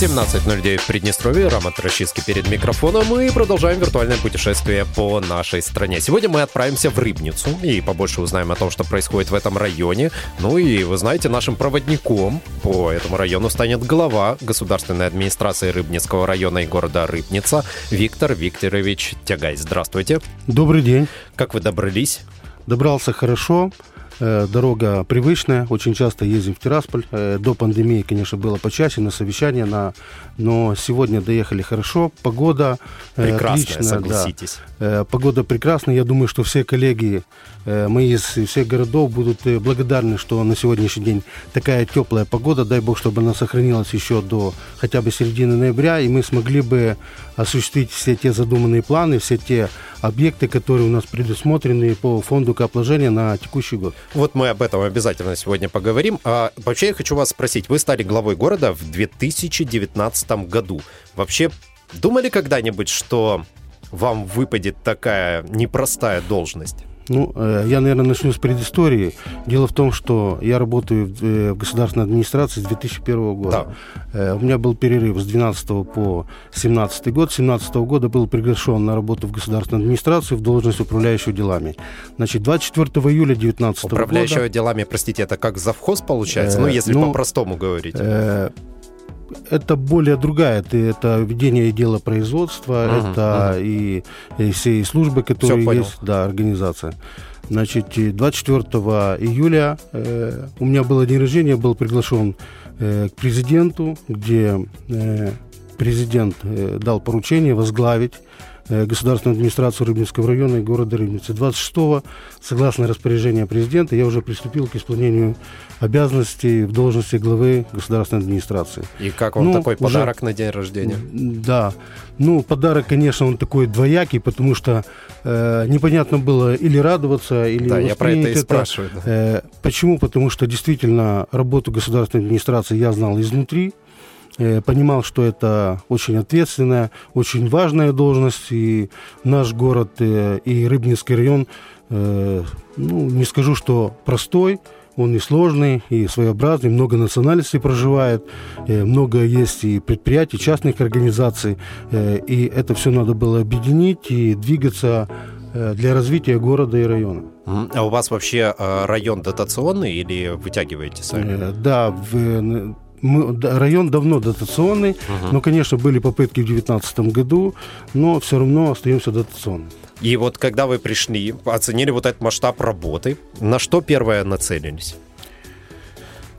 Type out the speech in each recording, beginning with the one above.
17.09 в Приднестровье. Роман Трощинский перед микрофоном. Мы продолжаем виртуальное путешествие по нашей стране. Сегодня мы отправимся в Рыбницу и побольше узнаем о том, что происходит в этом районе. Ну и, вы знаете, нашим проводником по этому району станет глава государственной администрации Рыбницкого района и города Рыбница Виктор Викторович Тягай. Здравствуйте. Добрый день. Как вы добрались? Добрался хорошо. Э, дорога привычная, очень часто ездим в Тирасполь. Э, до пандемии, конечно, было почаще на совещания, на... но сегодня доехали хорошо. Погода э, прекрасная, отличная, согласитесь. Да. Погода прекрасная. Я думаю, что все коллеги мои из всех городов будут благодарны, что на сегодняшний день такая теплая погода. Дай бог, чтобы она сохранилась еще до хотя бы середины ноября, и мы смогли бы осуществить все те задуманные планы, все те объекты, которые у нас предусмотрены по фонду капложения на текущий год. Вот мы об этом обязательно сегодня поговорим. А вообще я хочу вас спросить, вы стали главой города в 2019 году. Вообще думали когда-нибудь, что вам выпадет такая непростая должность? Ну, э, я, наверное, начну с предыстории. Дело в том, что я работаю в э, государственной администрации с 2001 года. Да. Э, у меня был перерыв с 12 по 17 год. С 17 года был приглашен на работу в государственную администрацию в должность управляющего делами. Значит, 24 июля 2019 года... Управляющего делами, простите, это как завхоз получается? ну, если ну, по-простому говорить это более другая. Это, это ведение дела производства, uh-huh, это uh-huh. И, и все службы, которые Все есть, да, организация. Значит, 24 июля э, у меня было день рождения, был приглашен э, к президенту, где э, президент э, дал поручение возглавить государственную администрацию Рыбинского района и города Рыбницы. 26-го, согласно распоряжению президента, я уже приступил к исполнению обязанностей в должности главы государственной администрации. И как вам ну, такой подарок уже, на день рождения? Да. Ну, подарок, конечно, он такой двоякий, потому что э, непонятно было или радоваться, или Да, я про это и это. спрашиваю. Э, почему? Потому что действительно работу государственной администрации я знал изнутри. Э, понимал, что это очень ответственная, очень важная должность, и наш город э, и Рыбницкий район, э, ну, не скажу, что простой, он и сложный, и своеобразный, много национальностей проживает, много есть и предприятий, частных организаций, и это все надо было объединить и двигаться для развития города и района. А у вас вообще район дотационный или вытягиваете сами? Да, в мы, район давно дотационный, угу. но, конечно, были попытки в 2019 году, но все равно остаемся дотационным. И вот когда вы пришли, оценили вот этот масштаб работы, на что первое нацелились?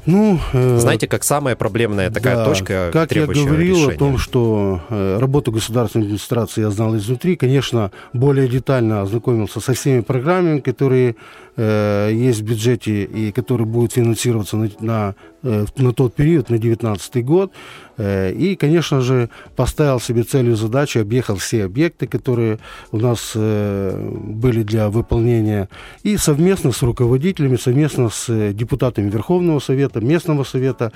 Ну, э, Знаете, как самая проблемная такая да, точка, Как я говорил решения. о том, что э, работу государственной администрации я знал изнутри, конечно, более детально ознакомился со всеми программами, которые э, есть в бюджете и которые будут финансироваться на, на, на тот период, на 2019 год. Э, и, конечно же, поставил себе целью задачу, объехал все объекты, которые у нас э, были для выполнения, и совместно с руководителями, совместно с депутатами Верховного Совета, местного совета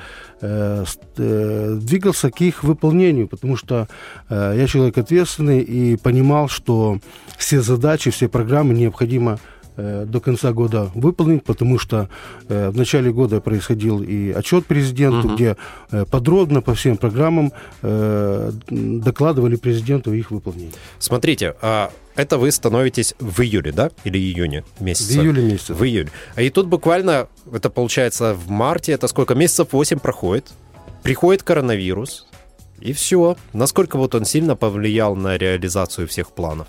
двигался к их выполнению, потому что я человек ответственный и понимал, что все задачи, все программы необходимо Э, до конца года выполнить, потому что э, в начале года происходил и отчет президенту, угу. где э, подробно по всем программам докладывали президенту их выполнение. Смотрите, а это вы становитесь в июле, да? Или июне месяце? В июле месяце. В июле. А и тут буквально, это получается в марте, это сколько? Месяцев 8 проходит. Приходит коронавирус, и все. Насколько вот он сильно повлиял на реализацию всех планов?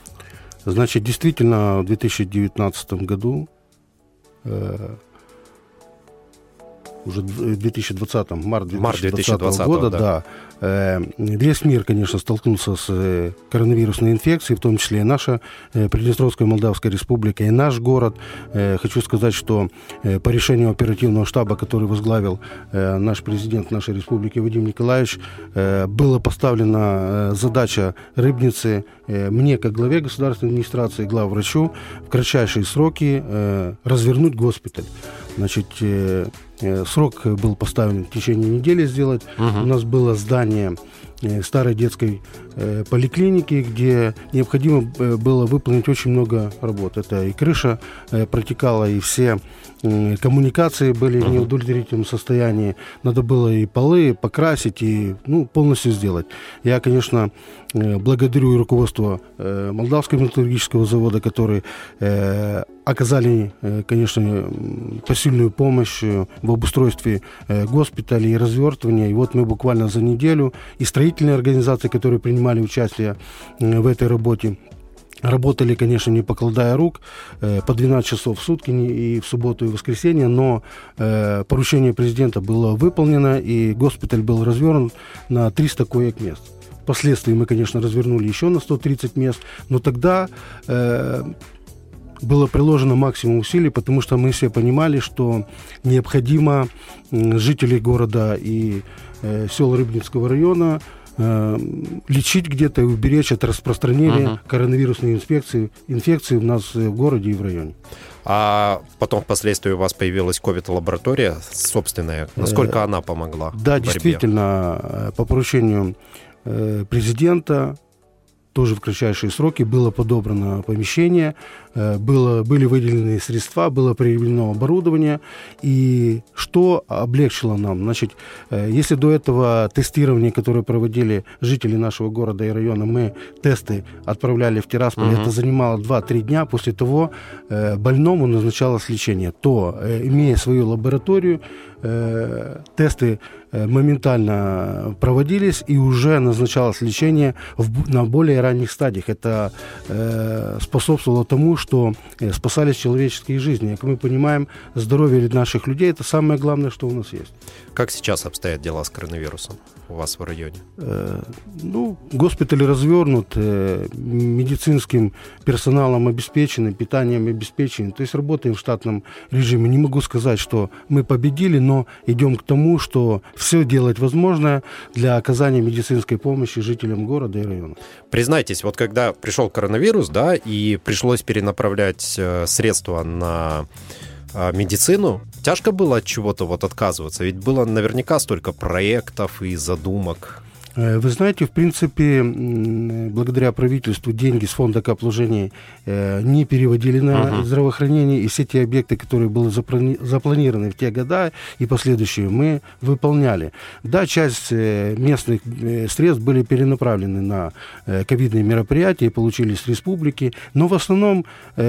Значит, действительно, в 2019 году э, уже в 2020, март 2020, март 2020 года, да. да, Э, весь мир, конечно, столкнулся с э, коронавирусной инфекцией, в том числе и наша э, Приднестровская Молдавская Республика, и наш город. Хочу сказать, что по решению оперативного штаба, который возглавил наш президент нашей республики Вадим Николаевич, была поставлена задача Рыбницы мне, как главе государственной администрации, главврачу, в кратчайшие сроки развернуть госпиталь. Значит, Срок был поставлен в течение недели сделать. Угу. У нас было здание старой детской поликлиники, где необходимо было выполнить очень много работ. Это и крыша протекала, и все коммуникации были в неудовлетворительном состоянии. Надо было и полы покрасить, и ну, полностью сделать. Я, конечно, благодарю и руководство Молдавского металлургического завода, которые оказали, конечно, посильную помощь в обустройстве госпиталей и развертывания. И вот мы буквально за неделю и строительные организации, которые принимали участие в этой работе, Работали, конечно, не покладая рук, э, по 12 часов в сутки и в субботу, и в воскресенье, но э, поручение президента было выполнено, и госпиталь был развернут на 300 коек мест. Впоследствии мы, конечно, развернули еще на 130 мест, но тогда э, было приложено максимум усилий, потому что мы все понимали, что необходимо жителей города и сел Рыбницкого района Э, лечить где-то и уберечь от распространения uh-huh. коронавирусной инфекции, инфекции у нас в городе и в районе. А потом впоследствии у вас появилась ковид-лаборатория собственная. Насколько э, она помогла? Да, действительно, э, по поручению президента тоже в кратчайшие сроки было подобрано помещение, э, было, были выделены средства, было приобретено оборудование. И что облегчило нам? Значит, э, если до этого тестирование, которое проводили жители нашего города и района, мы тесты отправляли в Тирасполь, угу. это занимало 2-3 дня, после того э, больному назначалось лечение, то, имея свою лабораторию, тесты моментально проводились и уже назначалось лечение в, на более ранних стадиях. Это э, способствовало тому, что э, спасались человеческие жизни. Как мы понимаем, здоровье наших людей – это самое главное, что у нас есть. Как сейчас обстоят дела с коронавирусом у вас в районе? Э, ну, госпитали развернут, э, медицинским персоналом обеспечены, питанием обеспечены. То есть работаем в штатном режиме. Не могу сказать, что мы победили, но идем к тому, что все делать возможное для оказания медицинской помощи жителям города и района. Признайтесь, вот когда пришел коронавирус, да, и пришлось перенаправлять э, средства на а, медицину, тяжко было от чего-то вот отказываться? Ведь было наверняка столько проектов и задумок. Э, вы знаете, в принципе, благодаря правительству деньги с фонда капложений э, не переводили на uh-huh. здравоохранение, и все те объекты, которые были запланированы в те года и последующие, мы выполняли. Да, часть э, местных средств были перенаправлены на ковидные мероприятия, получились республики, но в основном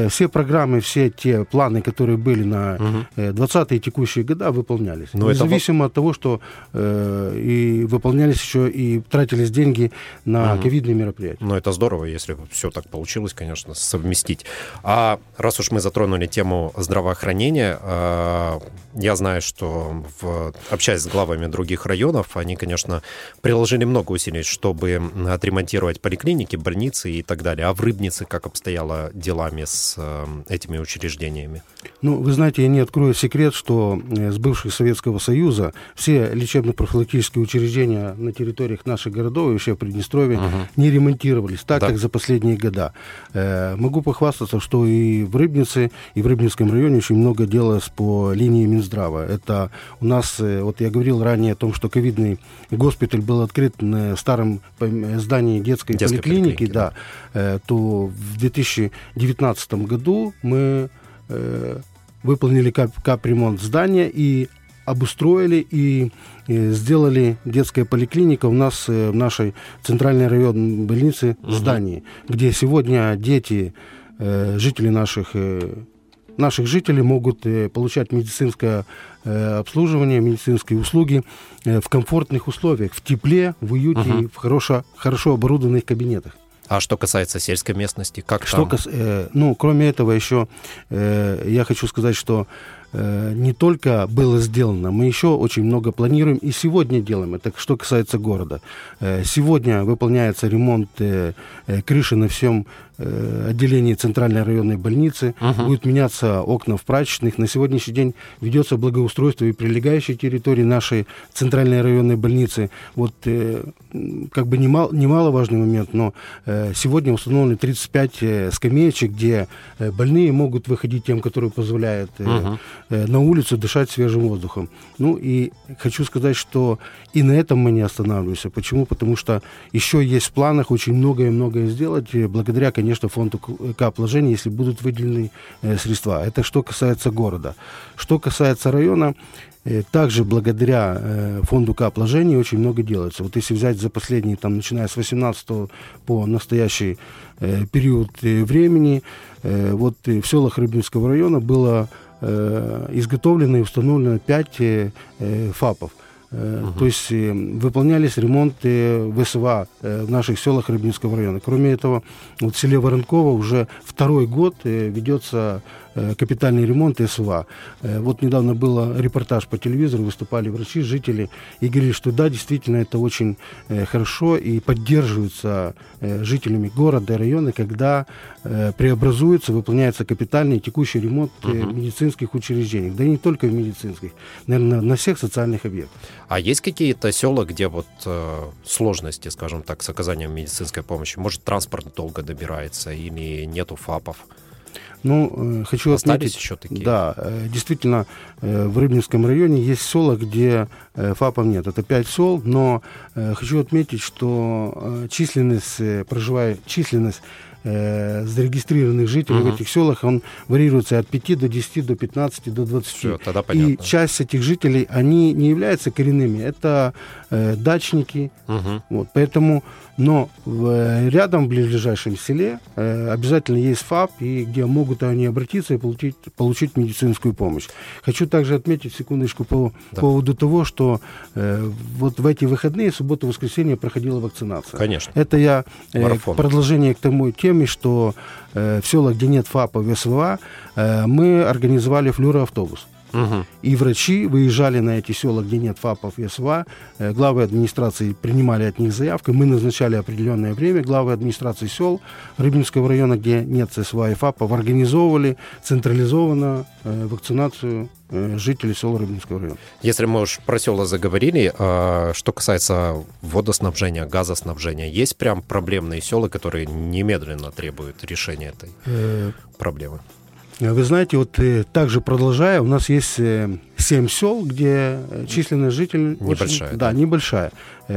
все программы, все те планы, которые были на uh-huh. 20-е текущие года, выполнялись. Но Независимо это... от того, что и выполнялись еще и тратились деньги на угу. ковидные мероприятия. Ну, это здорово, если все так получилось, конечно, совместить. А раз уж мы затронули тему здравоохранения, а, я знаю, что в, общаясь с главами других районов, они, конечно, приложили много усилий, чтобы отремонтировать поликлиники, больницы и так далее. А в Рыбнице как обстояло делами с э, этими учреждениями? Ну, вы знаете, я не открою секрет, что э, с бывшего Советского Союза все лечебно-профилактические учреждения на территориях наших городов и вообще Приднестровья угу. не ремонтировались так, да. как за последние года. Э, могу похвастаться, что и в Рыбнице, и в Рыбницком районе очень много делалось по линии Минздрава. Это у нас, э, вот я говорил ранее о том, что ковидный госпиталь был открыт на старом здании детской, детской поликлиники, поликлиники да, да. Э, то в 2019 году мы э, выполнили кап капремонт здания и обустроили и сделали детская поликлиника у нас э, в нашей центральной районной больнице угу. здании, где сегодня дети, э, жители наших э, наших жителей могут получать медицинское обслуживание, медицинские услуги в комфортных условиях, в тепле, в уюте, угу. в хорошо, хорошо оборудованных кабинетах. А что касается сельской местности, как что там? Кас... Э, ну, кроме этого еще э, я хочу сказать, что Э, не только было сделано, мы еще очень много планируем и сегодня делаем. Это что касается города. Э, сегодня выполняется ремонт э, крыши на всем отделении Центральной районной больницы. Uh-huh. Будет меняться окна в прачечных. На сегодняшний день ведется благоустройство и прилегающей территории нашей Центральной районной больницы. Вот как бы немал, немаловажный момент, но сегодня установлены 35 скамеечек, где больные могут выходить тем, которые позволяют uh-huh на улицу дышать свежим воздухом. Ну и хочу сказать, что и на этом мы не останавливаемся. Почему? Потому что еще есть в планах очень многое-многое сделать, благодаря, конечно, фонду капложения, если будут выделены средства. Это что касается города. Что касается района, Э, также благодаря э, фонду капложений очень много делается. Вот если взять за последние, там, начиная с 18 по настоящий э, период времени, вот в селах Рыбинского района было изготовлено и установлено 5 ФАПов – Uh-huh. То есть выполнялись ремонты ВСВА в наших селах Рыбинского района. Кроме этого, вот в селе Воронково уже второй год ведется Э, капитальный ремонт СВА. Э, вот недавно был репортаж по телевизору, выступали врачи, жители, и говорили, что да, действительно, это очень э, хорошо и поддерживается жителями города и района, когда преобразуется, выполняется капитальный текущий ремонт угу. медицинских учреждений. Да и не только в медицинских, наверное, на всех социальных объектах. А есть какие-то села, где вот э, сложности, скажем так, с оказанием медицинской помощи? Может, транспорт долго добирается или нету ФАПов? Ну, э, хочу Остались отметить, еще такие? Да, э, действительно, э, в Рыбинском районе есть села, где ФАПов нет. Это пять сел, но хочу отметить, что численность, проживая, численность э, зарегистрированных жителей угу. в этих селах, он варьируется от 5 до 10, до 15, до 20. Все, тогда понятно. И часть этих жителей, они не являются коренными, это э, дачники. Угу. Вот, поэтому, но в, э, рядом, в ближайшем селе, э, обязательно есть ФАП, и где могут они обратиться и получить, получить медицинскую помощь. Хочу также отметить, секундочку, по да. поводу того, что э, вот в эти выходные, субботу, воскресенье проходила вакцинация. Конечно. Это я э, продолжение к тому теме, теме, что э, в селах, где нет ФАПа, ВСВА, э, мы организовали флюроавтобус. Угу. И врачи выезжали на эти села, где нет ФАПов и СВА. Э, главы администрации принимали от них заявку. Мы назначали определенное время. Главы администрации сел Рыбинского района, где нет СВА и ФАПов, организовывали централизованно э, вакцинацию э, жителей сел Рыбинского района. Если мы уж про села заговорили, что касается водоснабжения, газоснабжения, есть прям проблемные села, которые немедленно требуют решения этой проблемы? Вы знаете, вот э, также продолжая, у нас есть э, семь сел, где э, численность жителей небольшая. Очень, да, небольшая.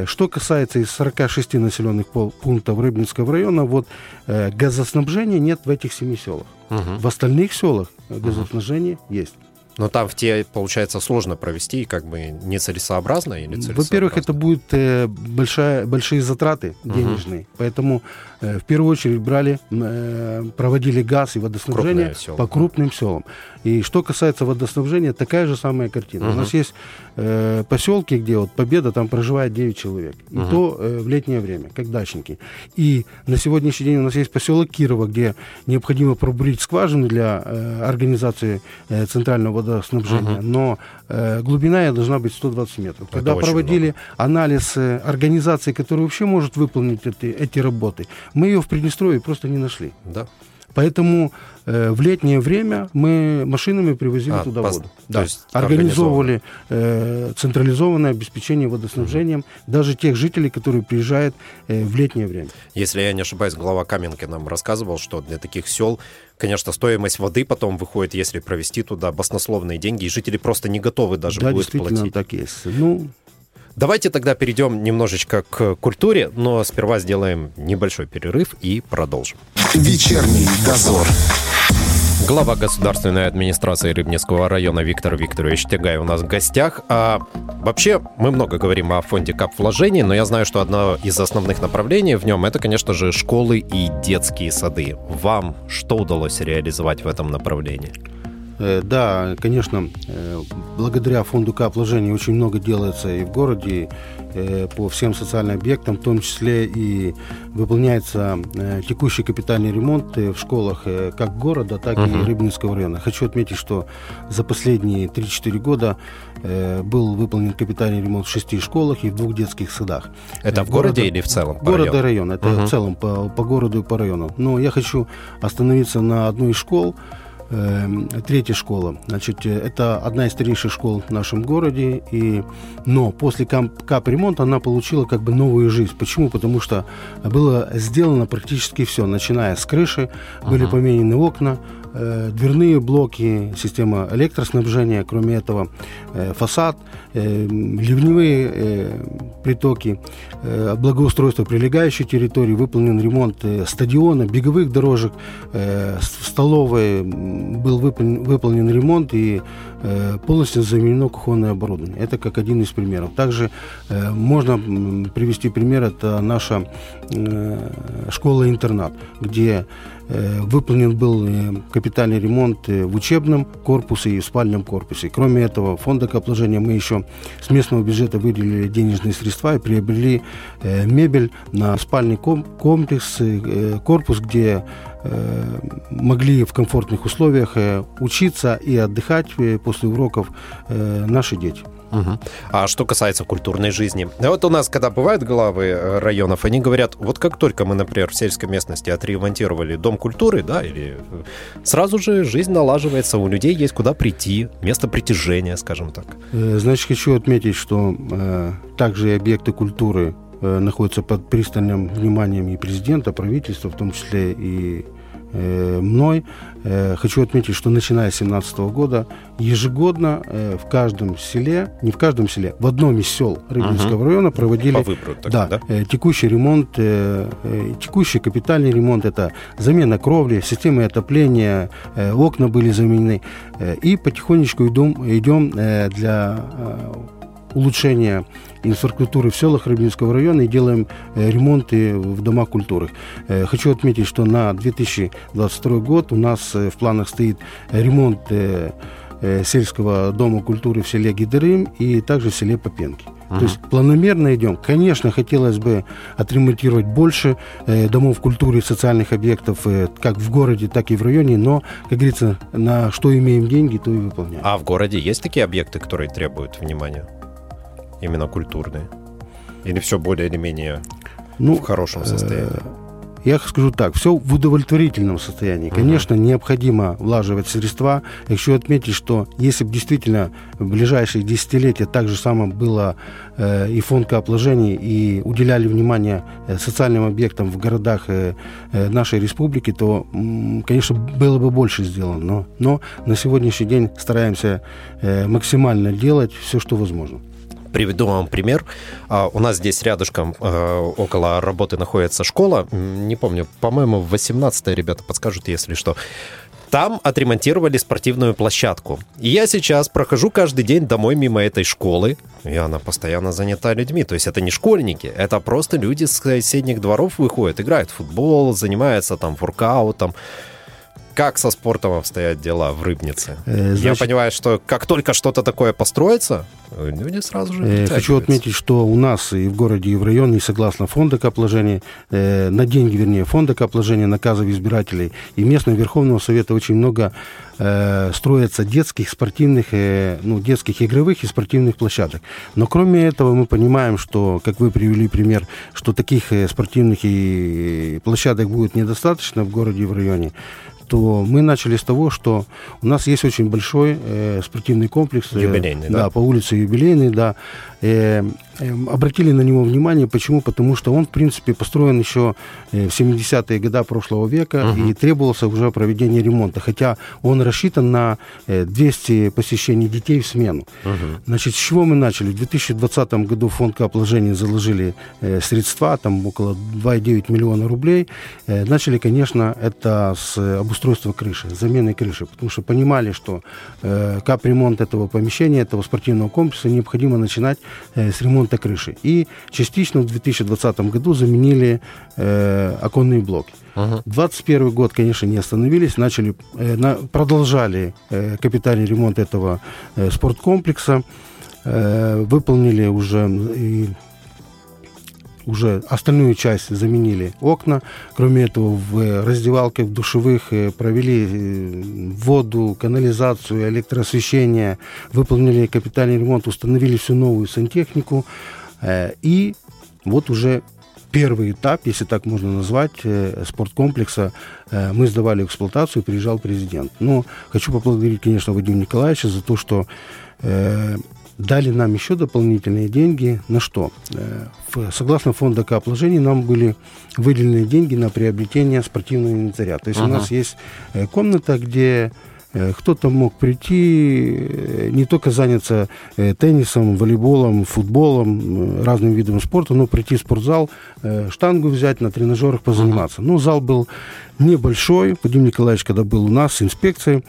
Что касается из 46 населенных пунктов Рыбинского района, вот газоснабжения нет в этих семи селах. Угу. В остальных селах газоснабжение угу. есть. Но там в те, получается, сложно провести, как бы нецелесообразно или целесообразно? Во-первых, это будут э, большая, большие затраты денежные. Угу. Поэтому э, в первую очередь брали, э, проводили газ и водоснабжение по крупным селам. И что касается водоснабжения, такая же самая картина. Угу. У нас есть э, поселки, где вот Победа, там проживает 9 человек. И угу. то э, в летнее время, как дачники. И на сегодняшний день у нас есть поселок Кирова, где необходимо пробурить скважину для э, организации э, центрального водоснабжения. Угу. Но э, глубина ее должна быть 120 метров. Когда проводили много. анализ э, организации, которая вообще может выполнить эти, эти работы, мы ее в Приднестровье просто не нашли. Да. Поэтому э, в летнее время мы машинами привозили а, туда пос... воду. Да. есть Организовывали э, централизованное обеспечение водоснабжением mm-hmm. даже тех жителей, которые приезжают э, в летнее время. Если я не ошибаюсь, глава Каменки нам рассказывал, что для таких сел, конечно, стоимость воды потом выходит, если провести туда баснословные деньги, и жители просто не готовы даже да, будут действительно так есть. Ну, Давайте тогда перейдем немножечко к культуре, но сперва сделаем небольшой перерыв и продолжим. Вечерний дозор. Глава государственной администрации Рыбнинского района Виктор Викторович Тягай у нас в гостях. А вообще, мы много говорим о фонде кап вложений, но я знаю, что одно из основных направлений в нем это, конечно же, школы и детские сады. Вам что удалось реализовать в этом направлении? Э, да, конечно, э, благодаря фонду КАП вложений очень много делается и в городе э, по всем социальным объектам, в том числе и выполняется текущий капитальный ремонт в школах как города, так uh-huh. и Рыбинского района. Хочу отметить, что за последние 3-4 года был выполнен капитальный ремонт в шести школах и в двух детских садах. Это в городе или в целом? Города и район. Это uh-huh. в целом по, по городу и по району. Но я хочу остановиться на одной из школ, третья школа. Значит, э, это одна из старейших школ в нашем городе. И, но после капремонта она получила как бы новую жизнь. Почему? Потому что было сделано практически все. Начиная с крыши, были поменены окна, э, дверные блоки, система электроснабжения, кроме этого э, фасад, э, ливневые э, притоки, э, благоустройство прилегающей территории, выполнен ремонт э, стадиона, беговых дорожек, э, столовой был выполнен, выполнен ремонт и полностью заменено кухонное оборудование. Это как один из примеров. Также э, можно привести пример, это наша э, школа-интернат, где Э, выполнен был э, капитальный ремонт э, в учебном корпусе и в спальном корпусе. Кроме этого, фонда капложения мы еще с местного бюджета выделили денежные средства и приобрели мебель на спальный комплекс, корпус, где могли в комфортных условиях учиться и отдыхать после уроков наши дети. Угу. А что касается культурной жизни, вот у нас, когда бывают главы э, районов, они говорят, вот как только мы, например, в сельской местности отремонтировали дом культуры, да, или э, сразу же жизнь налаживается, у людей есть куда прийти, место притяжения, скажем так. Э, значит, хочу отметить, что э, также и объекты культуры э, находятся под пристальным вниманием и президента, правительства, в том числе и Э, мной. Э, хочу отметить, что начиная с 2017 года ежегодно в каждом селе, не в каждом селе, в одном из сел Рыбинского угу. района проводили По выбору, так, да, да? текущий ремонт, текущий капитальный ремонт. Это замена кровли, системы отопления, окна были заменены. И потихонечку идем, идем для улучшения инфраструктуры в селах Рыбинского района и делаем э, ремонты в домах культуры. Э, хочу отметить, что на 2022 год у нас э, в планах стоит ремонт сельского дома культуры в селе Гидерым и также в селе Попенки. Uh-huh. То есть планомерно идем. Конечно, хотелось бы отремонтировать больше э, домов культуры и социальных объектов э, как в городе, так и в районе, но, как говорится, на что имеем деньги, то и выполняем. А в городе есть такие объекты, которые требуют внимания? Именно культурные? Или все более или менее ну, в хорошем состоянии? Э, я скажу так, все в удовлетворительном состоянии. Конечно, угу. необходимо влаживать средства. Я хочу отметить, что если бы действительно в ближайшие десятилетия так же самое было э, и фонд капложений, и уделяли внимание э, социальным объектам в городах э, э, нашей республики, то, конечно, было бы больше сделано. Но, но на сегодняшний день стараемся э, максимально делать все, что возможно. Приведу вам пример. А, у нас здесь рядышком э, около работы находится школа. Не помню, по-моему, 18 ребята подскажут, если что. Там отремонтировали спортивную площадку. И я сейчас прохожу каждый день домой мимо этой школы, и она постоянно занята людьми. То есть это не школьники, это просто люди с соседних дворов выходят, играют в футбол, занимаются там воркаутом как со спортом обстоят дела в Рыбнице? Э, значит, Я понимаю, что как только что-то такое построится, люди сразу же э, Хочу отметить, что у нас и в городе, и в районе, согласно фонда капложения, э, на деньги, вернее, фонда капложения, наказов избирателей и местного Верховного Совета очень много э, строится детских, спортивных, э, ну, детских игровых и спортивных площадок. Но кроме этого мы понимаем, что, как вы привели пример, что таких э, спортивных и площадок будет недостаточно в городе и в районе то мы начали с того, что у нас есть очень большой э, спортивный комплекс. Э, юбилейный, э, да? Да, по улице Юбилейный, да. Э, э, обратили на него внимание. Почему? Потому что он, в принципе, построен еще э, в 70-е годы прошлого века угу. и требовался уже проведение ремонта. Хотя он рассчитан на 200 посещений детей в смену. Угу. Значит, с чего мы начали? В 2020 году в фонд капложения заложили средства, там около 2,9 миллиона рублей. Начали, конечно, это с обустройства крыши, замены крыши, потому что понимали, что капремонт этого помещения, этого спортивного комплекса необходимо начинать Э, с ремонта крыши. И частично в 2020 году заменили э, оконные блоки. Ага. 21 год, конечно, не остановились, начали, э, на, продолжали э, капитальный ремонт этого э, спорткомплекса, э, выполнили уже и уже остальную часть заменили окна. Кроме этого, в раздевалке, в душевых э, провели э, воду, канализацию, электроосвещение, выполнили капитальный ремонт, установили всю новую сантехнику. Э, и вот уже первый этап, если так можно назвать, спорткомплекса мы сдавали в эксплуатацию, приезжал президент. Но хочу поблагодарить, конечно, Вадима Николаевича за то, что дали нам еще дополнительные деньги на что? Согласно фонда капложений нам были выделены деньги на приобретение спортивного инвентаря. То есть uh-huh. у нас есть комната, где Э, кто-то мог прийти, э, не только заняться э, теннисом, волейболом, футболом, разным видом спорта, но прийти в спортзал, штангу взять, на тренажерах позаниматься. Но зал был небольшой. Вадим Николаевич, когда был у нас с инспекцией,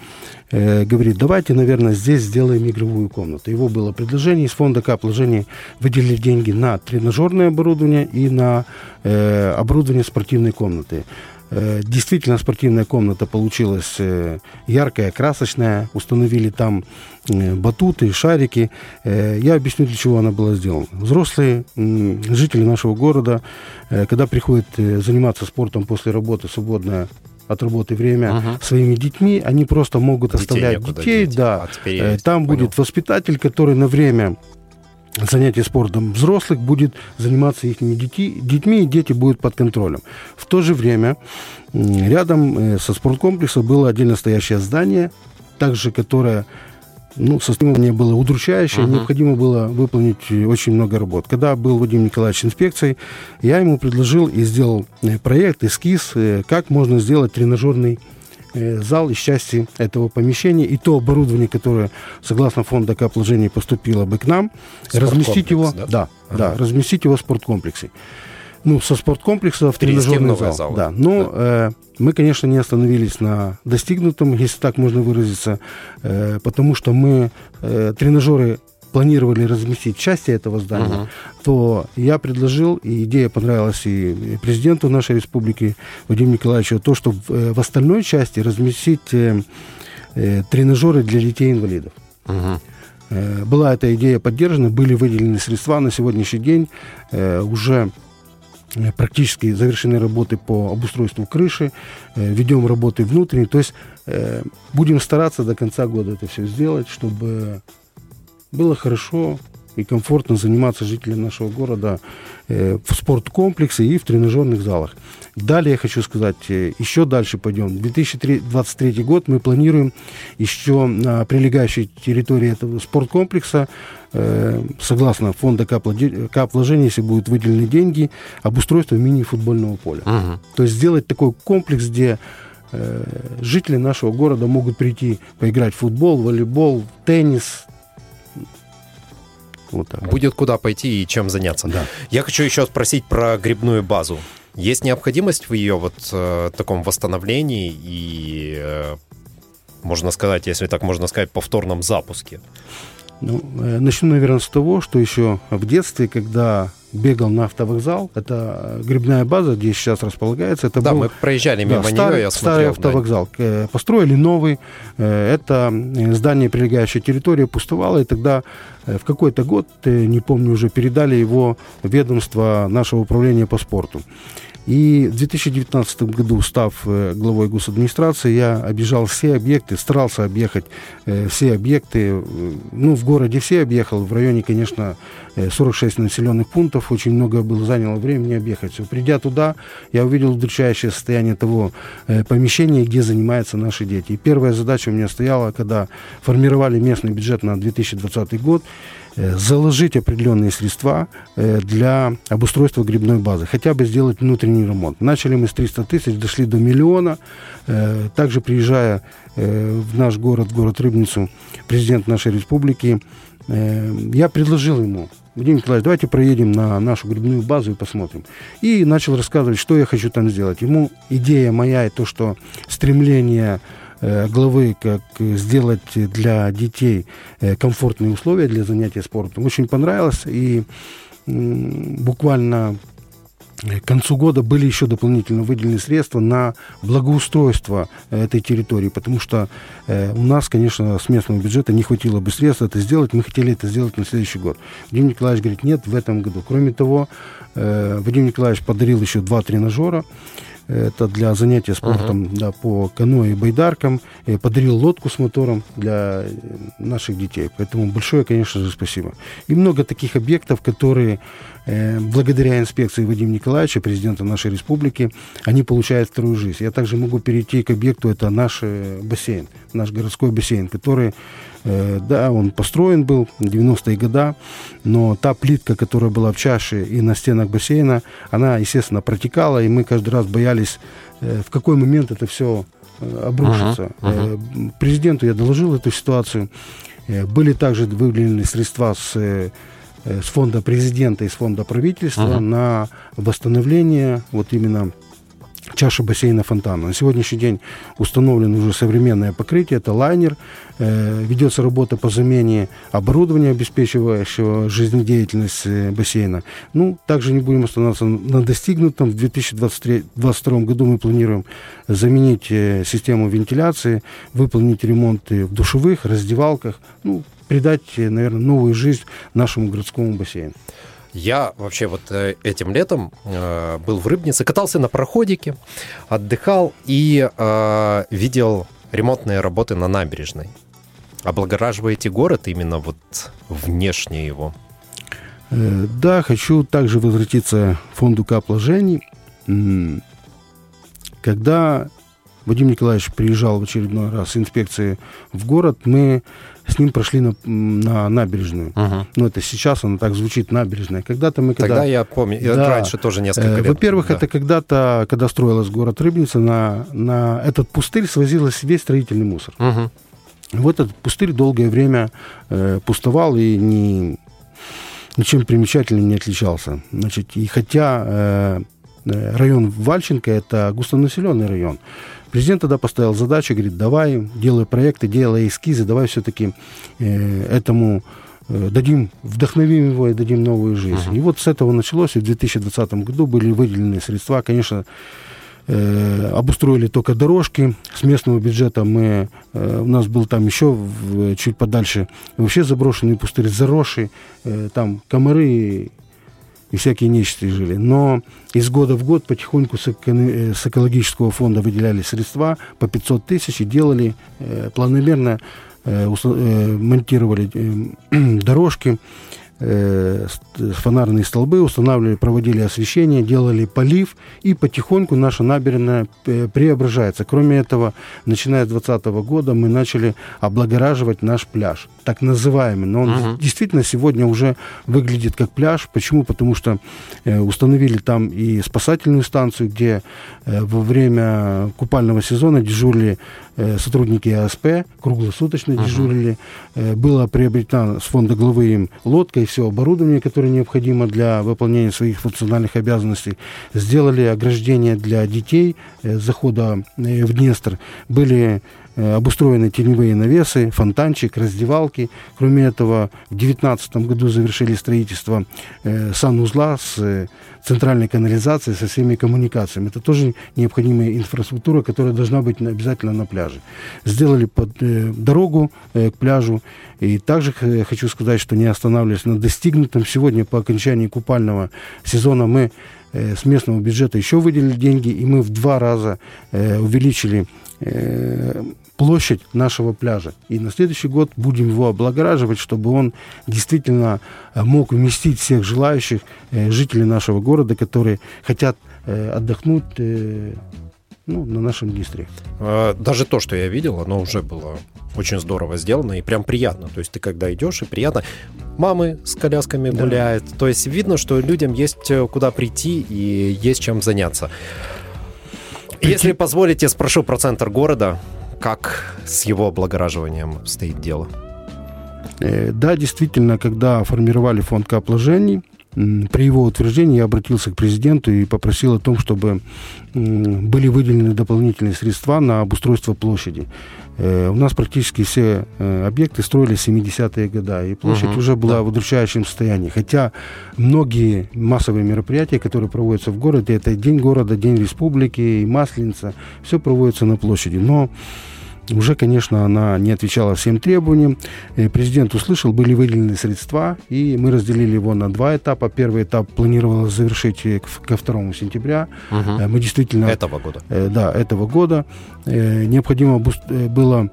говорит, давайте, наверное, здесь сделаем игровую комнату. Его было предложение из фонда капложений выделили деньги на тренажерное оборудование и на оборудование спортивной комнаты. Э, действительно спортивная комната получилась э, яркая, красочная. Установили там э, батуты, шарики. Я объясню, для чего она была сделана. Взрослые жители нашего города, когда приходят заниматься спортом после работы, свободное от работы время uh-huh. своими детьми, они просто могут детей оставлять детей, деть. да. А там понял. будет воспитатель, который на время занятий спортом взрослых будет заниматься их детьми, детьми, и дети будут под контролем. В то же время рядом э, со спорткомплексом было отдельно стоящее здание, также которое ну, состояние было удручающее, uh-huh. необходимо было выполнить очень много работ. Когда был Вадим Николаевич инспекцией, я ему предложил и сделал э, проект, эскиз, э, как можно сделать тренажерный зал из части этого помещения и то оборудование, которое, согласно фонда капложений, поступило бы к нам, разместить его, да, да, ага. да, разместить его в спорткомплексе. Ну, со спорткомплекса в тренажерный зал. зал. Да, но да. Э, мы, конечно, не остановились на достигнутом, если так можно выразиться, э, потому что мы э, тренажеры планировали разместить части этого здания, uh-huh. то я предложил, и идея понравилась и президенту нашей республики Вадиму Николаевичу, то, что в, э, в остальной части разместить э, э, тренажеры для детей-инвалидов. Uh-huh. Э, была эта идея поддержана, были выделены средства на сегодняшний день, э, уже практически завершены работы по обустройству крыши, э, ведем работы внутренние, то есть э, будем стараться до конца года это все сделать, чтобы было хорошо и комфортно заниматься жителям нашего города э, в спорткомплексе и в тренажерных залах. Далее я хочу сказать, э, еще дальше пойдем. 2023 год мы планируем еще на прилегающей территории этого спорткомплекса, э, согласно фонда кап-вложений, если будут выделены деньги, обустройство мини-футбольного поля. Угу. То есть сделать такой комплекс, где э, жители нашего города могут прийти поиграть в футбол, волейбол, теннис, вот так. Будет куда пойти и чем заняться. Да. Я хочу еще спросить про грибную базу. Есть необходимость в ее вот э, таком восстановлении и, э, можно сказать, если так можно сказать, повторном запуске? Ну, э, начну, наверное, с того, что еще в детстве, когда бегал на автовокзал. Это грибная база, где сейчас располагается. Это да, был, мы проезжали мимо да, старый, нее, я смотрел. Старый автовокзал. Да. Построили новый. Э, это здание, прилегающая территория, пустовало. И тогда э, в какой-то год, э, не помню уже, передали его ведомство нашего управления по спорту. И в 2019 году, став э, главой госадминистрации, я объезжал все объекты, старался объехать э, все объекты. Ну, в городе все объехал, в районе, конечно, 46 э, населенных пунктов, очень много было заняло времени объехать все. Придя туда, я увидел удручающее состояние того помещения, где занимаются наши дети. И первая задача у меня стояла, когда формировали местный бюджет на 2020 год, Э, заложить определенные средства э, для обустройства грибной базы, хотя бы сделать внутренний ремонт. Начали мы с 300 тысяч, дошли до миллиона. Э, также приезжая в наш город, в город Рыбницу, президент нашей республики, я предложил ему, Владимир Николаевич, давайте проедем на нашу грибную базу и посмотрим. И начал рассказывать, что я хочу там сделать. Ему идея моя и то, что стремление Э, главы, как сделать для детей э, комфортные условия для занятия спортом, очень понравилось. И буквально к концу года были еще дополнительно выделены средства на благоустройство этой территории, потому что э, у нас, конечно, с местного бюджета не хватило бы средств это сделать. Мы хотели это сделать на следующий год. Вадим Николаевич говорит, нет, в этом году. Кроме того, э, Вадим Николаевич подарил еще два тренажера. Это для занятия спортом uh-huh. да, по каноэ и байдаркам. И подарил лодку с мотором для наших детей. Поэтому большое, конечно же, спасибо. И много таких объектов, которые э, благодаря инспекции Вадима Николаевича, президента нашей республики, они получают вторую жизнь. Я также могу перейти к объекту, это наш э, бассейн, наш городской бассейн, который Да, он построен был в 90-е годы, но та плитка, которая была в чаше и на стенах бассейна, она, естественно, протекала, и мы каждый раз боялись, в какой момент это все обрушится. Uh-huh, uh-huh. Президенту я доложил эту ситуацию. Были также выделены средства с с фонда президента и с фонда правительства uh-huh. на восстановление вот именно чаша бассейна фонтана. На сегодняшний день установлено уже современное покрытие, это лайнер, э, ведется работа по замене оборудования, обеспечивающего жизнедеятельность э, бассейна. Ну, также не будем останавливаться на достигнутом. В 2022 году мы планируем заменить э, систему вентиляции, выполнить ремонты в душевых, раздевалках, ну, придать, э, наверное, новую жизнь нашему городскому бассейну. Я вообще вот э, этим летом э, был в Рыбнице, катался на проходике, отдыхал и э, видел ремонтные работы на набережной. Облагораживаете город именно вот внешне его? Э, да, хочу также возвратиться к фонду капложений. Когда Вадим Николаевич приезжал в очередной раз с инспекцией в город, мы с ним прошли на, на набережную. Uh-huh. Ну, это сейчас она так звучит, набережная. Когда-то мы... Когда... Тогда я помню, да, раньше тоже несколько э, лет. Во-первых, да. это когда-то, когда строилась город Рыбница, на, на этот пустырь свозилась весь строительный мусор. Uh-huh. Вот этот пустырь долгое время э, пустовал и не, ничем примечательным не отличался. Значит, и хотя э район Вальченко это густонаселенный район, Президент тогда поставил задачу, говорит, давай, делай проекты, делай эскизы, давай все-таки э, этому э, дадим, вдохновим его и дадим новую жизнь. Uh-huh. И вот с этого началось, и в 2020 году были выделены средства, конечно, э, обустроили только дорожки. С местного бюджета мы, э, у нас был там еще в, чуть подальше вообще заброшенный пустырь, заросший, э, там комары и всякие нечисти жили. Но из года в год потихоньку с, э, с экологического фонда выделяли средства по 500 тысяч и делали э, планомерно, э, э, монтировали э, дорожки, э, фонарные столбы, устанавливали, проводили освещение, делали полив, и потихоньку наша набережная э, преображается. Кроме этого, начиная с 2020 года мы начали облагораживать наш пляж, так называемый. Но он uh-huh. действительно сегодня уже выглядит как пляж. Почему? Потому что э, установили там и спасательную станцию, где э, во время купального сезона дежурили сотрудники АСП, круглосуточно uh-huh. дежурили. Э, было приобретено с фонда главы им лодка и все оборудование, которое необходимо для выполнения своих функциональных обязанностей. Сделали ограждение для детей э, захода э, в Днестр. Были Э, обустроены теневые навесы, фонтанчик, раздевалки. Кроме этого, в 2019 году завершили строительство э, санузла с э, центральной канализацией, со всеми коммуникациями. Это тоже необходимая инфраструктура, которая должна быть обязательно на пляже. Сделали под, э, дорогу э, к пляжу. И также э, хочу сказать, что не останавливаясь на достигнутом сегодня по окончании купального сезона мы э, с местного бюджета еще выделили деньги, и мы в два раза э, увеличили э, площадь нашего пляжа. И на следующий год будем его облагораживать, чтобы он действительно э, мог вместить всех желающих э, жителей нашего города, которые хотят э, отдохнуть ну, на нашем Днестре. А, даже то, что я видел, оно уже было очень здорово сделано и прям приятно. То есть ты когда идешь, и приятно. Мамы с колясками да. гуляют. То есть видно, что людям есть куда прийти и есть чем заняться. Если позволите, спрошу про центр города как с его облагораживанием стоит дело? Э, да, действительно, когда формировали фонд капложений, при его утверждении я обратился к президенту и попросил о том, чтобы были выделены дополнительные средства на обустройство площади. Э, у нас практически все э, объекты строились в 70-е годы, и площадь угу, уже была да. в удручающем состоянии. Хотя многие массовые мероприятия, которые проводятся в городе, это День города, День республики и Масленица, все проводится на площади. Но уже, конечно, она не отвечала всем требованиям. Э, президент услышал, были выделены средства, и мы разделили его на два этапа. Первый этап планировалось завершить э, ко 2 сентября. Угу. Мы действительно... Этого года. Да, этого года. Необходимо было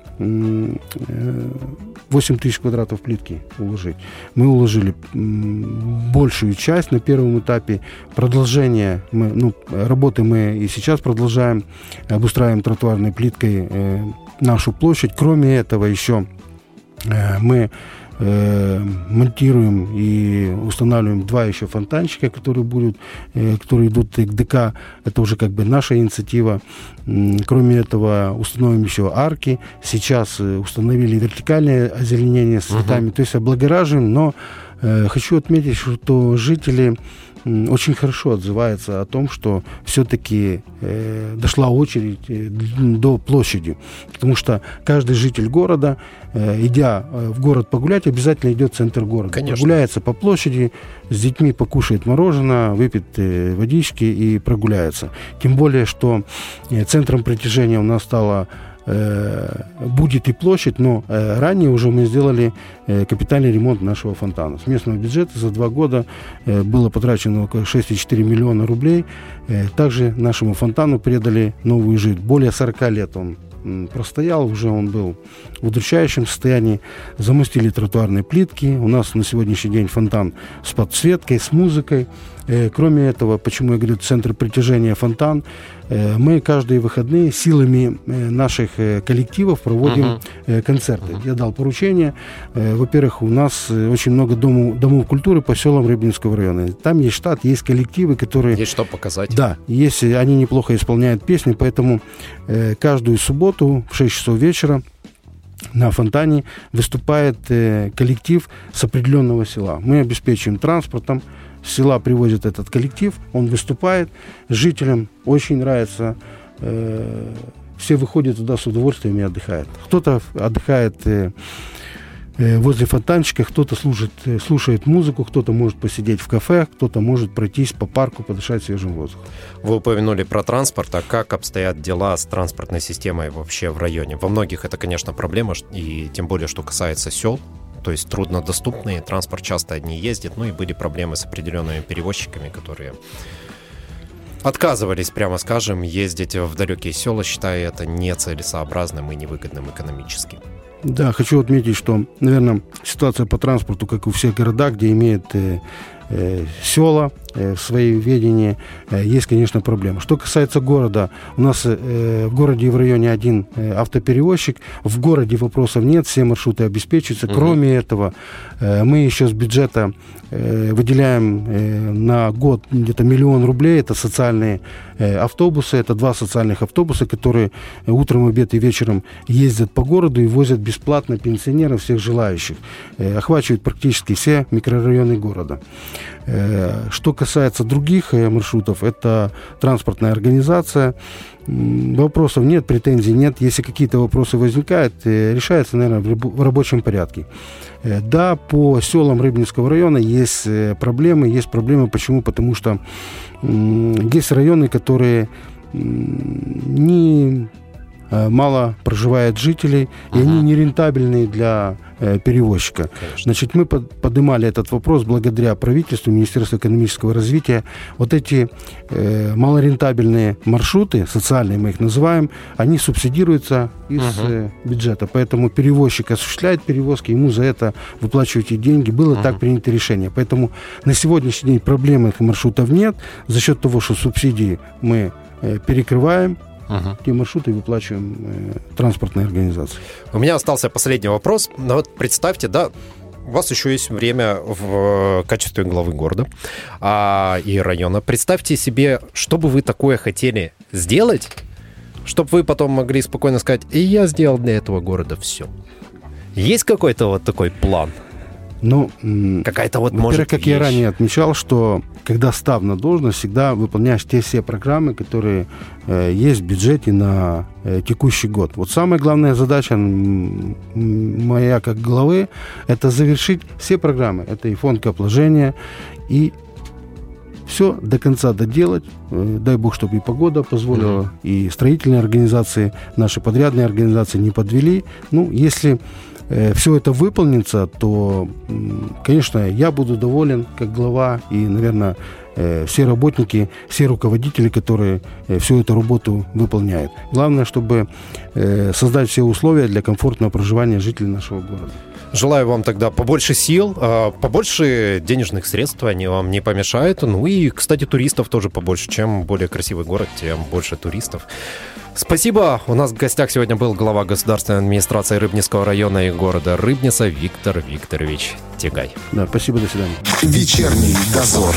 8 тысяч квадратов плитки уложить. Мы уложили большую часть на первом этапе. Продолжение, мы, ну, работы мы и сейчас продолжаем. Обустраиваем тротуарной плиткой нашу площадь. Кроме этого еще мы э, монтируем и устанавливаем два еще фонтанчика, которые будут, э, которые идут к ДК. Это уже как бы наша инициатива. Кроме этого, установим еще арки. Сейчас э, установили вертикальное озеленение с цветами. Uh-huh. То есть облагораживаем, но э, хочу отметить, что жители очень хорошо отзывается о том, что все-таки э, дошла очередь э, до площади. Потому что каждый житель города, э, идя э, в город погулять, обязательно идет в центр города. Конечно. Прогуляется по площади, с детьми покушает мороженое, выпьет э, водички и прогуляется. Тем более, что э, центром притяжения у нас стала Э, будет и площадь, но э, ранее уже мы сделали э, капитальный ремонт нашего фонтана. С местного бюджета за два года было потрачено около 6,4 миллиона рублей. Также нашему фонтану передали новую жизнь. Более 40 лет он простоял, уже он был в удручающем состоянии. Замостили тротуарные плитки. У нас на сегодняшний день фонтан с подсветкой, с музыкой. Э, кроме этого, почему я говорю центр притяжения фонтан, э, мы каждые выходные силами э, наших коллективов проводим uh-huh. концерты. Uh-huh. Я дал поручение. Во-первых, у нас очень много домов, домов культуры по селам Рыбинского района. Там есть штат, есть коллективы, которые... Есть что показать. Да, есть, они неплохо исполняют песни, поэтому каждую субботу в 6 часов вечера на фонтане выступает коллектив с определенного села. Мы обеспечиваем транспортом, села привозят этот коллектив, он выступает, жителям очень нравится, э, все выходят туда с удовольствием и отдыхают. Кто-то отдыхает э, э, возле фонтанчика, кто-то слушает, э, слушает музыку, кто-то может посидеть в кафе, кто-то может пройтись по парку, подышать свежим воздухом. Вы упомянули про транспорт, а как обстоят дела с транспортной системой вообще в районе? Во многих это, конечно, проблема, и тем более, что касается сел, то есть труднодоступные, транспорт часто не ездит, ну и были проблемы с определенными перевозчиками, которые отказывались, прямо скажем, ездить в далекие села, считая это нецелесообразным и невыгодным экономически. Да, хочу отметить, что, наверное, ситуация по транспорту, как и у всех городах, где имеют э, э, села в своей ведении, э, есть, конечно, проблема. Что касается города, у нас э, в городе и в районе один э, автоперевозчик, в городе вопросов нет, все маршруты обеспечиваются. Угу. Кроме этого, э, мы еще с бюджета э, выделяем э, на год где-то миллион рублей, это социальные э, автобусы, это два социальных автобуса, которые утром, обед и вечером ездят по городу и возят бесплатно пенсионеров, всех желающих. Э, охвачивают практически все микрорайоны города. Э, что касается других э, маршрутов, это транспортная организация. Вопросов нет, претензий нет. Если какие-то вопросы возникают, э, решается, наверное, в рабочем порядке. Да, по селам Рыбинского района есть проблемы. Есть проблемы почему? Потому что есть районы, которые не мало проживает жителей, uh-huh. и они нерентабельные для перевозчика. Конечно. Значит, мы поднимали этот вопрос благодаря правительству, Министерству экономического развития. Вот эти э, малорентабельные маршруты, социальные мы их называем, они субсидируются из угу. э, бюджета. Поэтому перевозчик осуществляет перевозки, ему за это выплачиваете деньги. Было угу. так принято решение. Поэтому на сегодняшний день проблем этих маршрутов нет. За счет того, что субсидии мы э, перекрываем, угу. те маршруты выплачиваем э, транспортной организации. У меня остался последний вопрос. Ну, вот представьте, да, у вас еще есть время в качестве главы города а, и района. Представьте себе, что бы вы такое хотели сделать, чтобы вы потом могли спокойно сказать, и я сделал для этого города все. Есть какой-то вот такой план? Ну, какая-то вот, может, как вещь. я ранее отмечал, что когда став на должность, всегда выполняешь те все программы, которые э, есть в бюджете на э, текущий год. Вот самая главная задача моя как главы – это завершить все программы. Это и фонд копложения, и все до конца доделать. Э, дай бог, чтобы и погода позволила, mm-hmm. и строительные организации, наши подрядные организации не подвели. Ну, если Э, все это выполнится, то, конечно, я буду доволен как глава и, наверное, э, все работники, все руководители, которые э, всю эту работу выполняют. Главное, чтобы создать все условия для комфортного проживания жителей нашего города. Желаю вам тогда побольше сил, а, побольше денежных средств, они вам не помешают. Ну и, кстати, туристов тоже побольше, чем более красивый город, тем больше туристов. Спасибо. У нас в гостях сегодня был глава государственной администрации Рыбницкого района и города Рыбница Виктор Викторович Тегай. Да, спасибо, до свидания. Вечерний дозор.